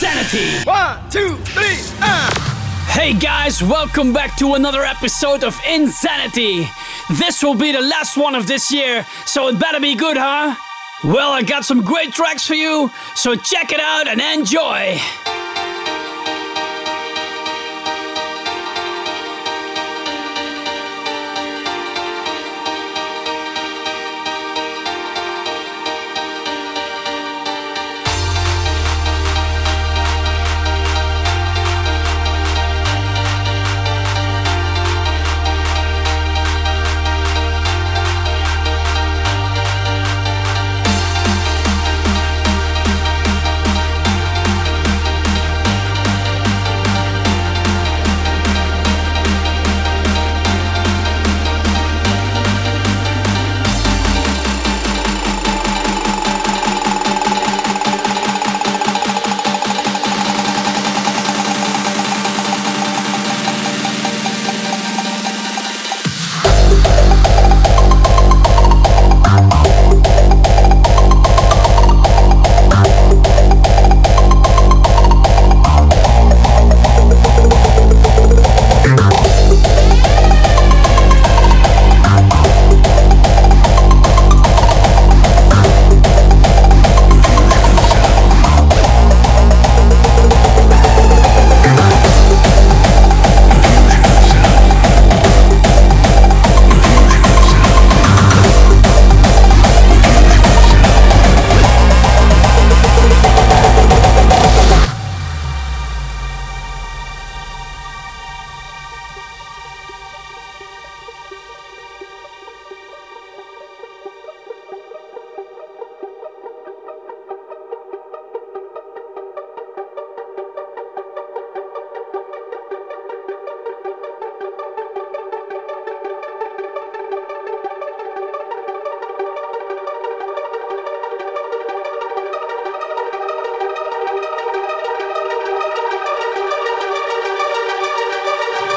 InZanity. One, two, three, uh. Hey guys, welcome back to another episode of InZanity. This will be the last one of this year, so it better be good, huh? Well, I got some great tracks for you, so check it out and enjoy.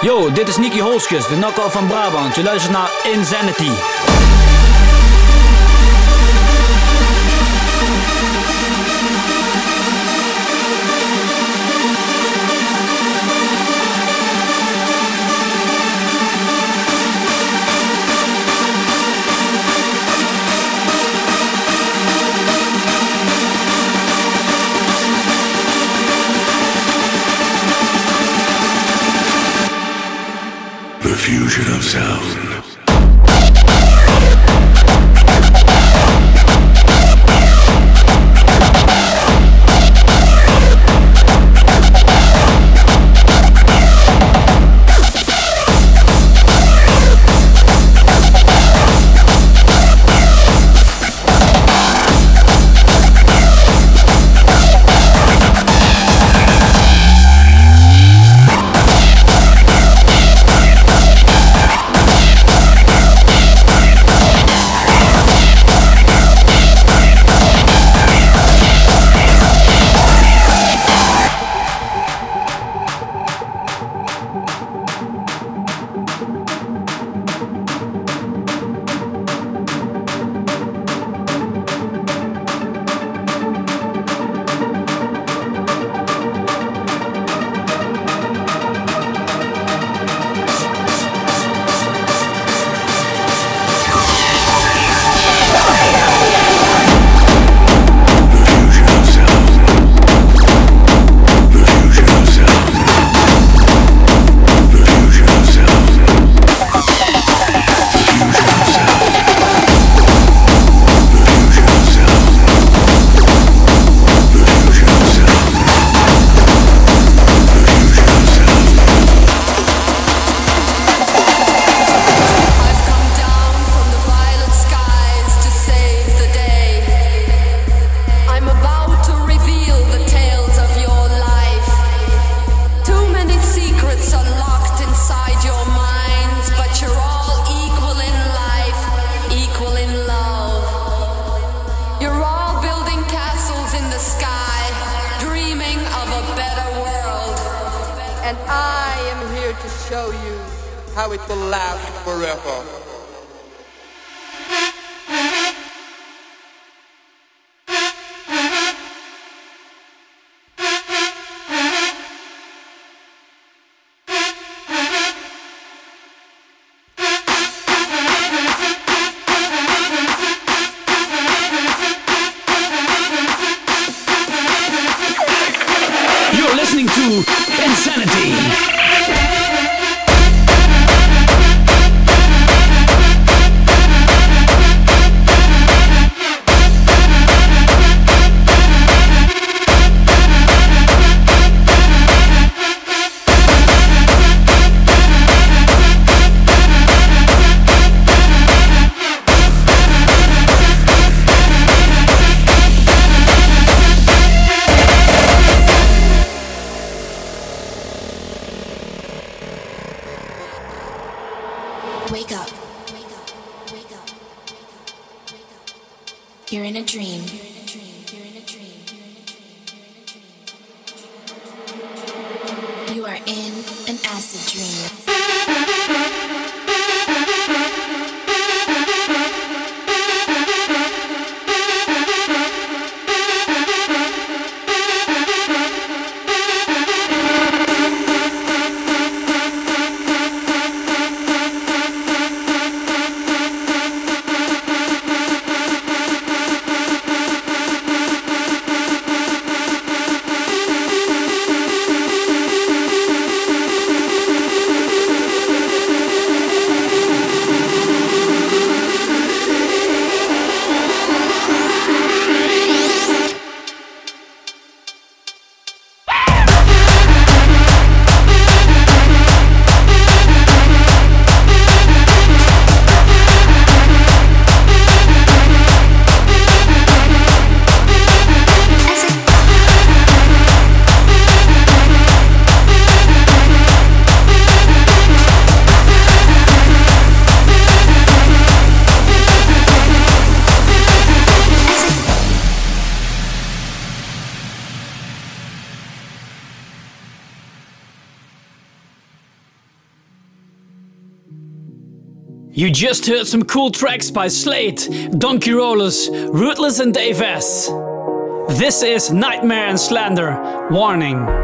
Yo, dit is Nicky Holskes, de knockout van Brabant. Je luistert naar Insanity. Wake up. You're in a dream. You just heard some cool tracks by SL8, Donkey Rollers, Ruthless, and Dave S. This is NGHTMRE and Slander. Warning.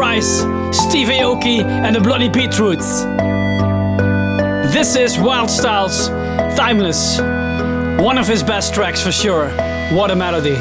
Brice, Steve Aoki, and the Bloody Beetroots. This is Wildstylez, Timeless. One of his best tracks for sure. What a melody.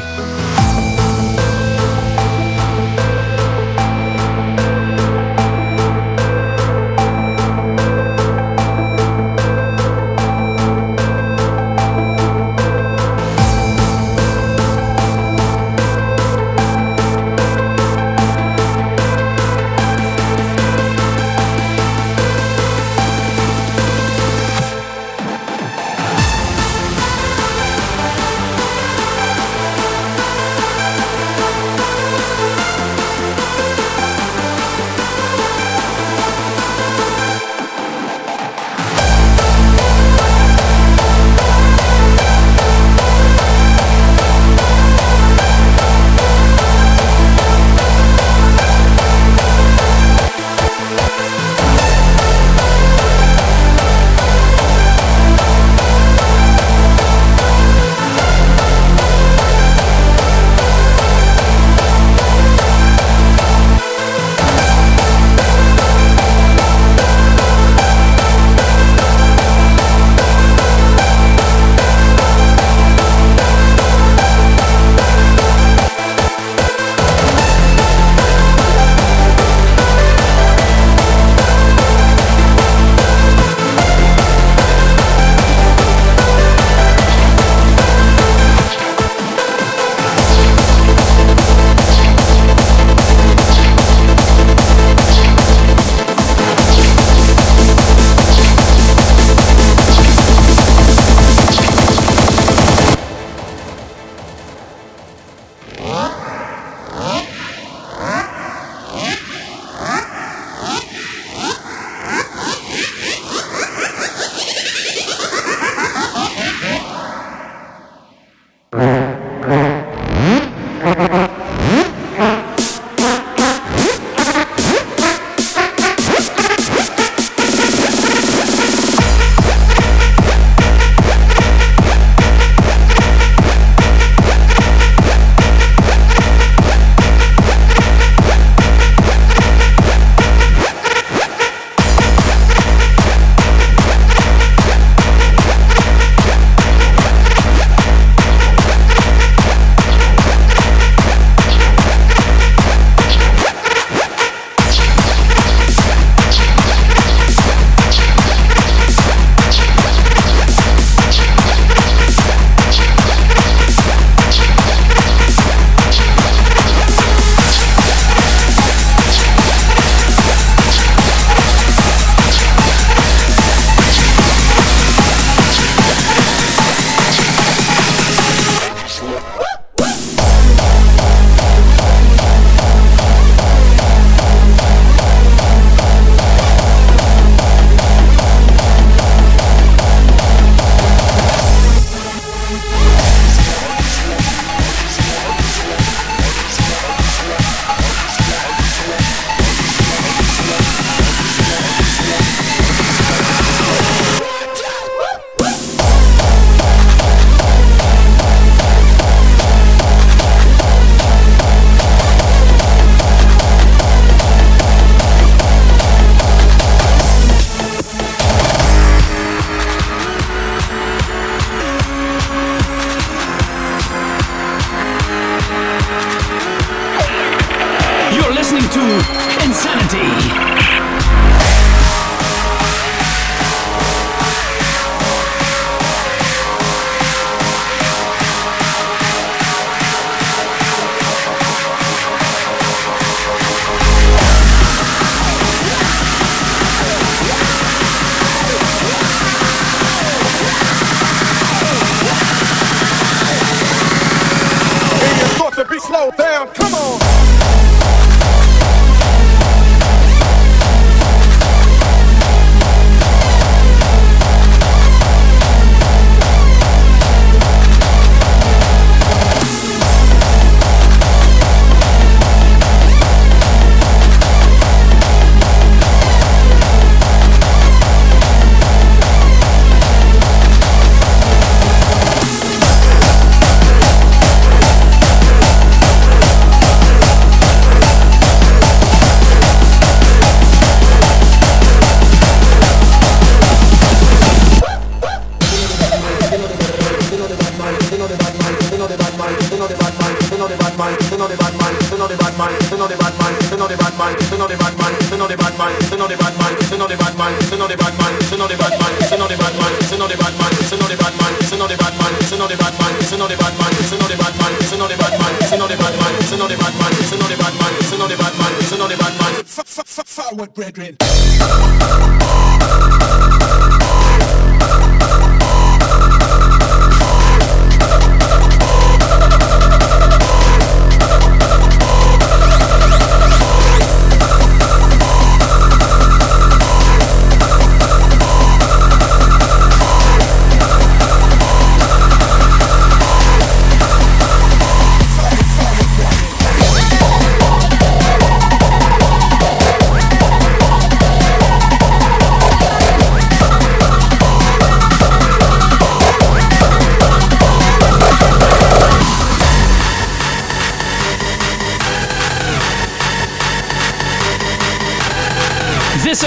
forward, brethren.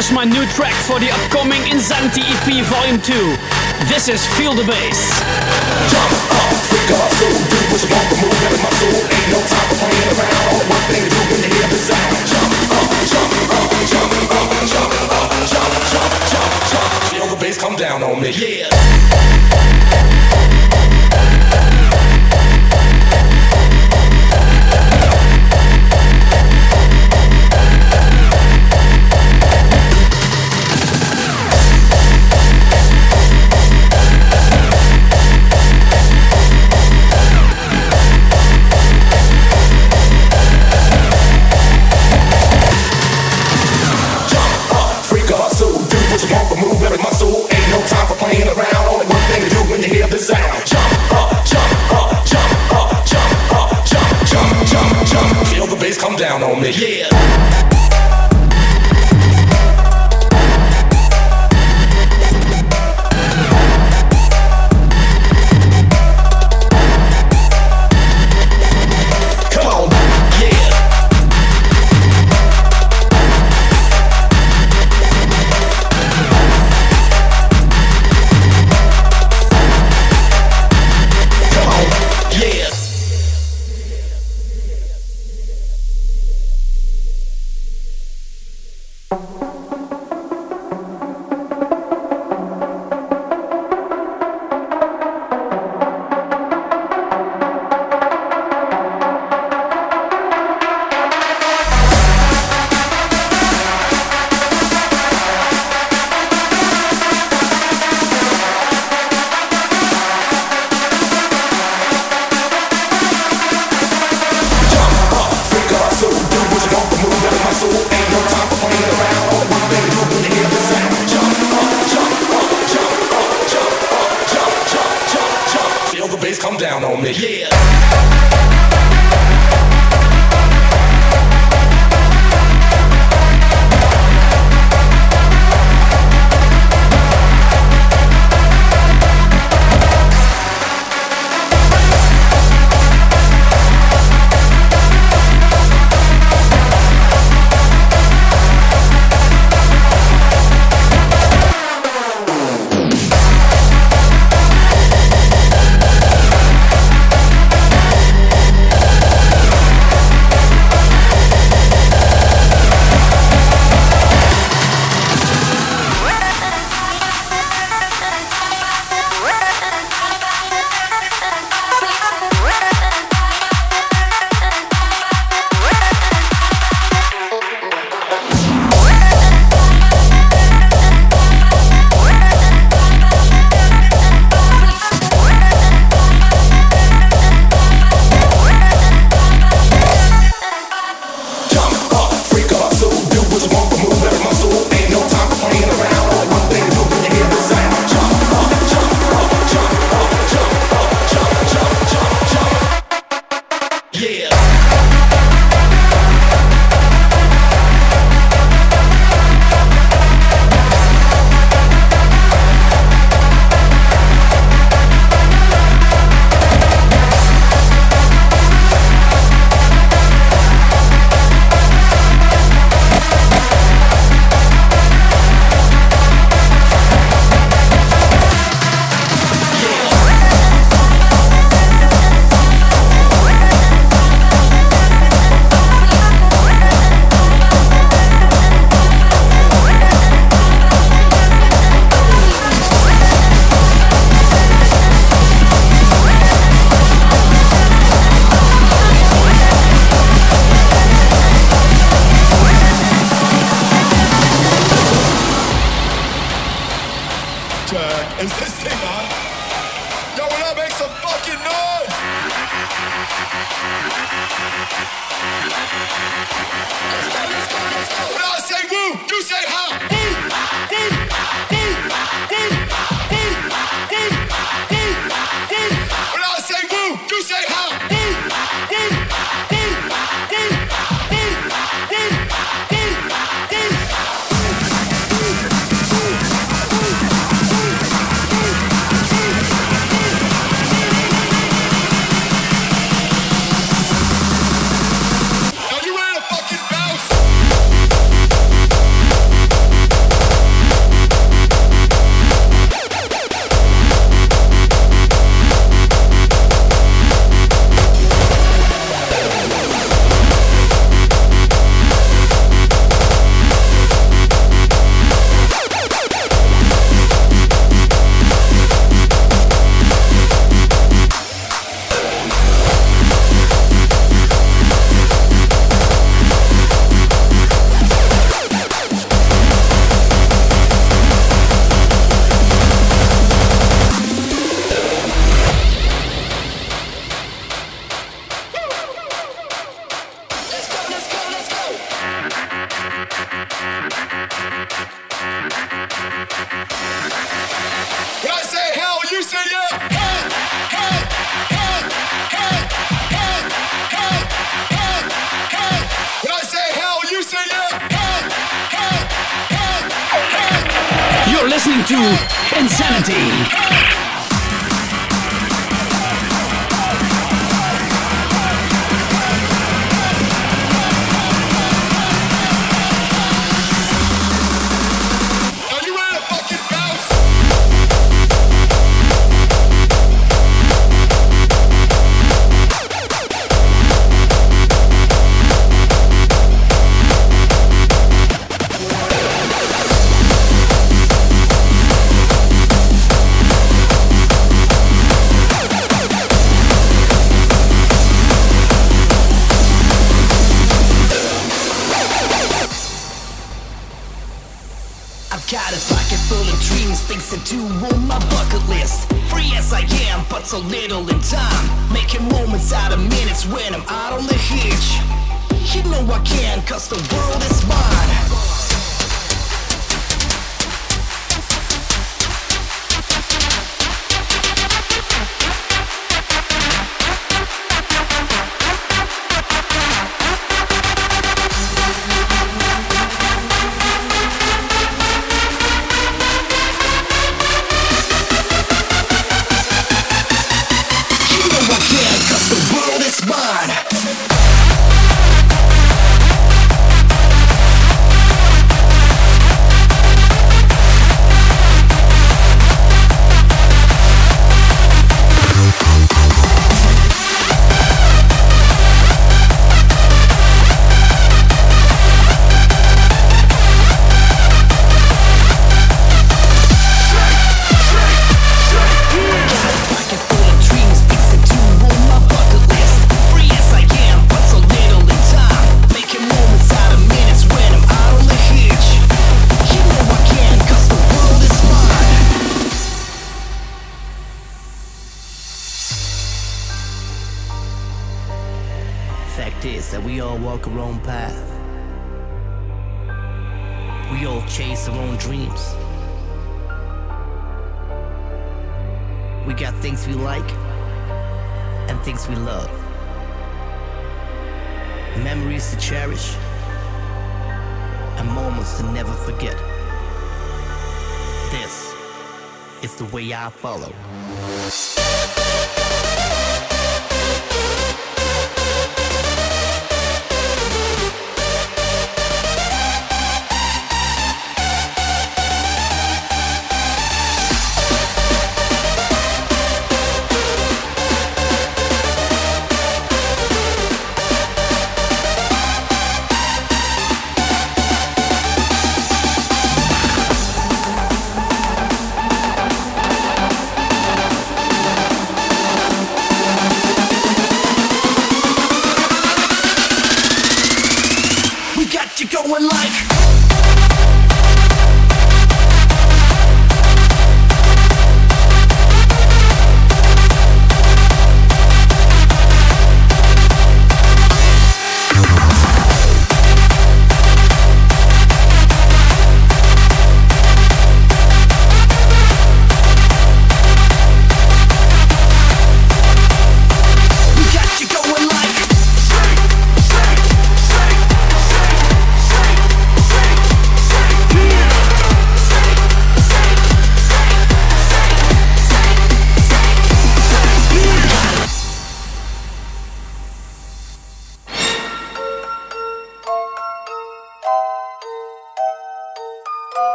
just my new track for the upcoming InZanity EP Volume 2. This is Feel the Bass. Jump up, freak up, so do what you want to move out my soul. Ain't no time for playing around. All one thing to do when you hear the sound. Jump up, jump up, jump up, jump up, jump, jump, jump, jump. Feel the bass come down on me. Yeah.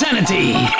InZanity.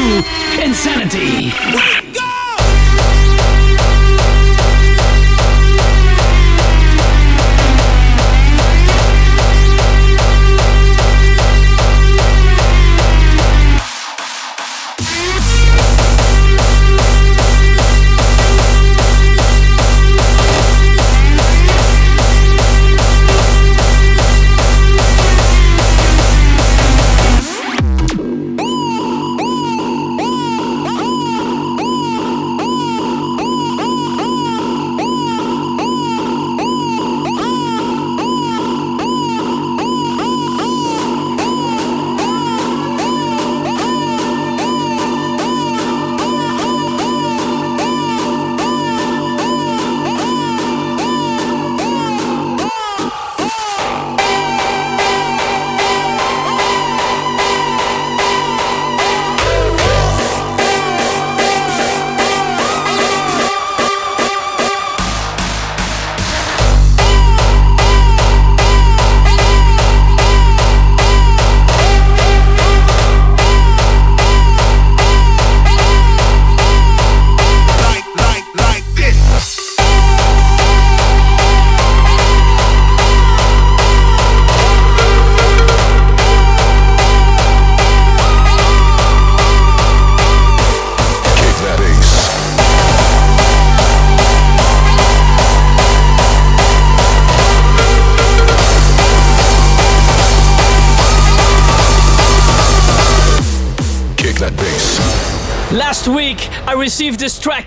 To InZanity.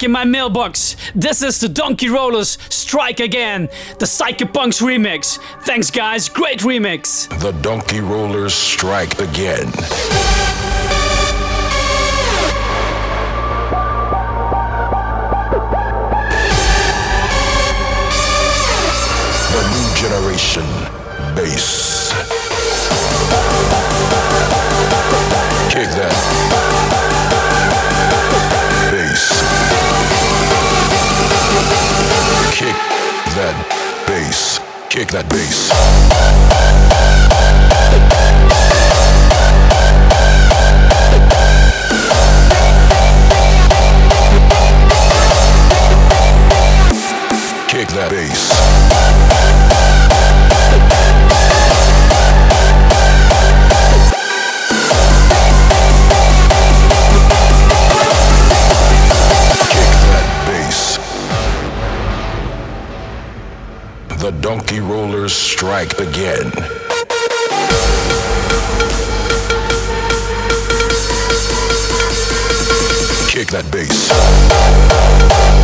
In my mailbox. This is the Donkey Rollers Strike Again, the Psyko Punkz remix. Thanks, guys. Great remix. The Donkey Rollers Strike Again. The new generation bass. Kick that. Kick that bass. Kick that bass. Donkey rollers strike again. Kick that bass.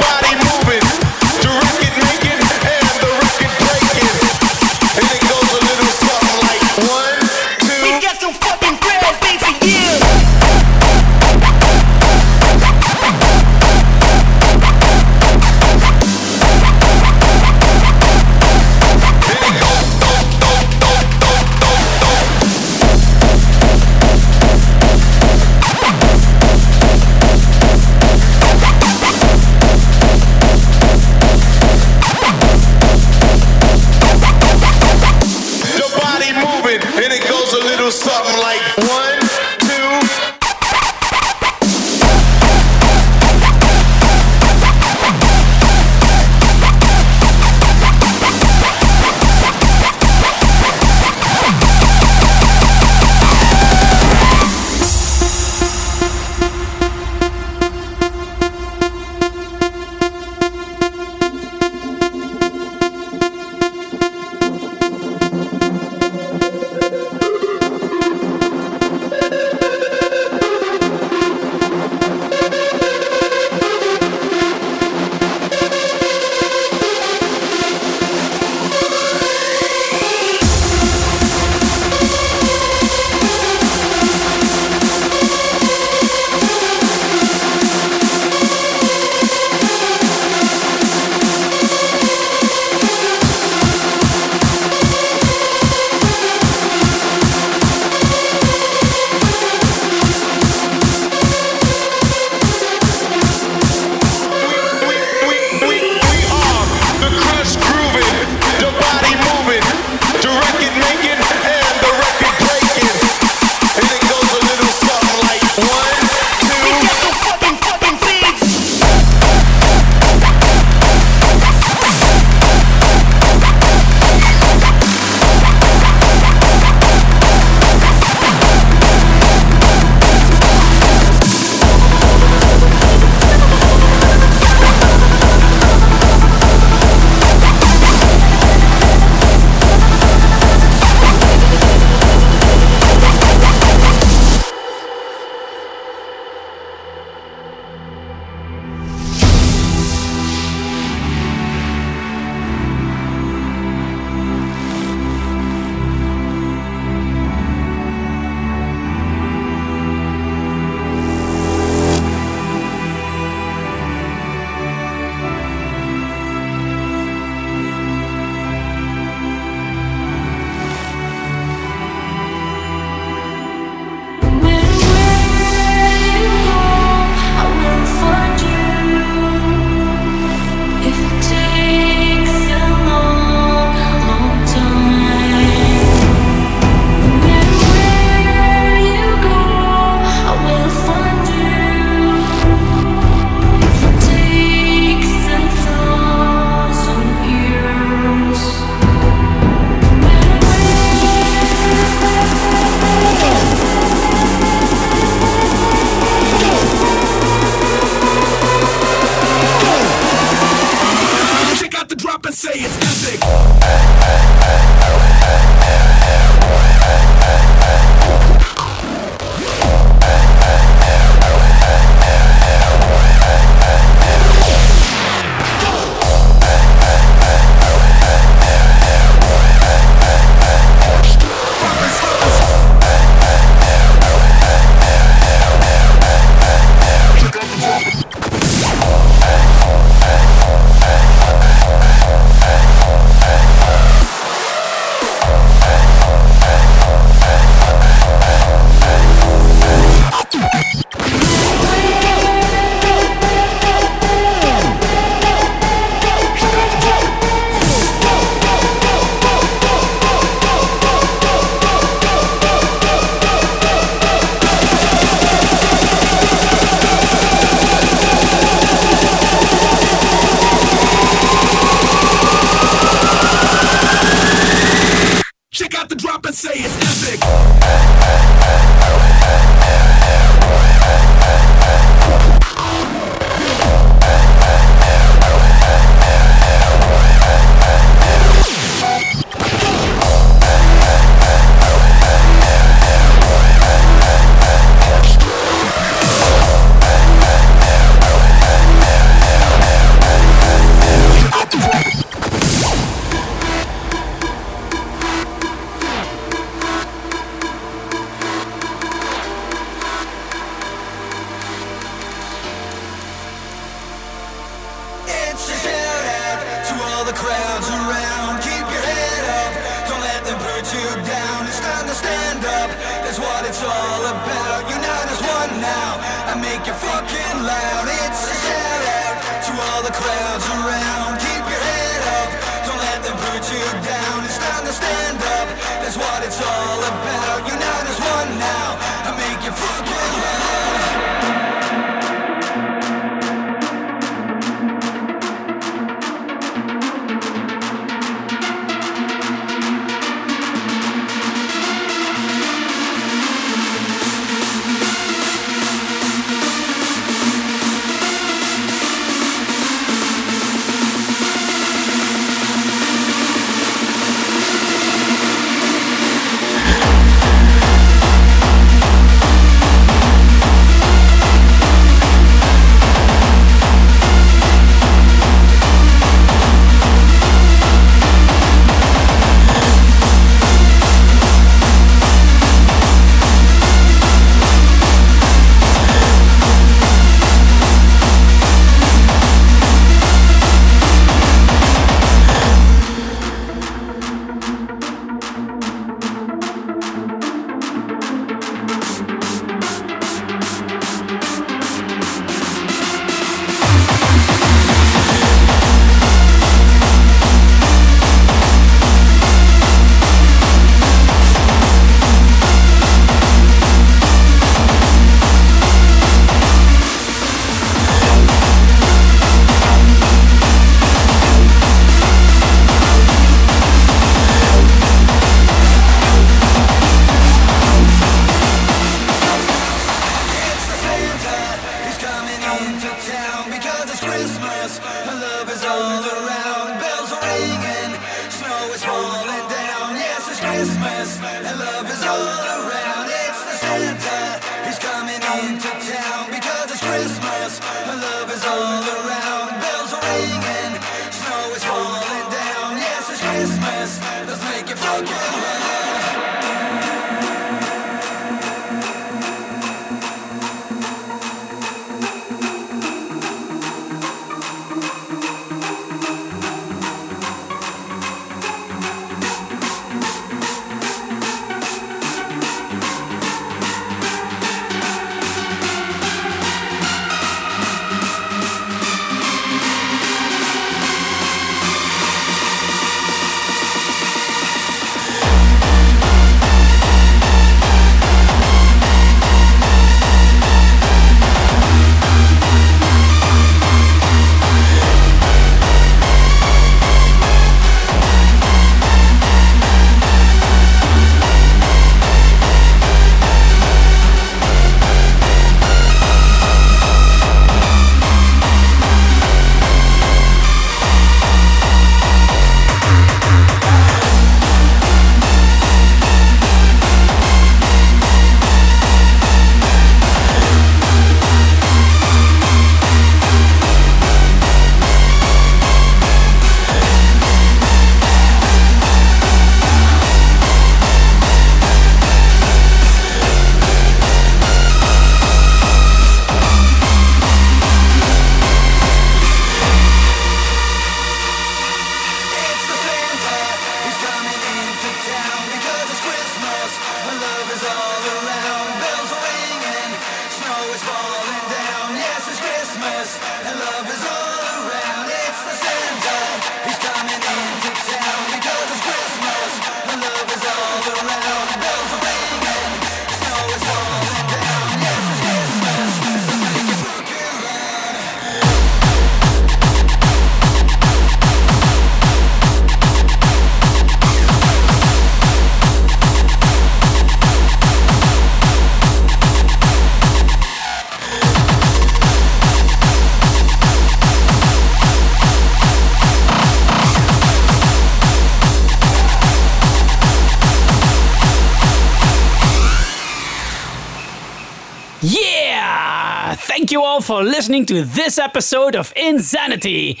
Listening to this episode of InZanity.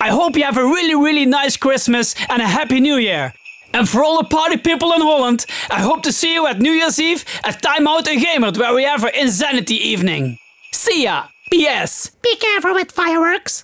I hope you have a really, really nice Christmas and a Happy New Year. And for all the party people in Holland, I hope to see you at New Year's Eve at Time Out in Gemert, where we have our InZanity evening. See ya! P.S. Be careful with fireworks.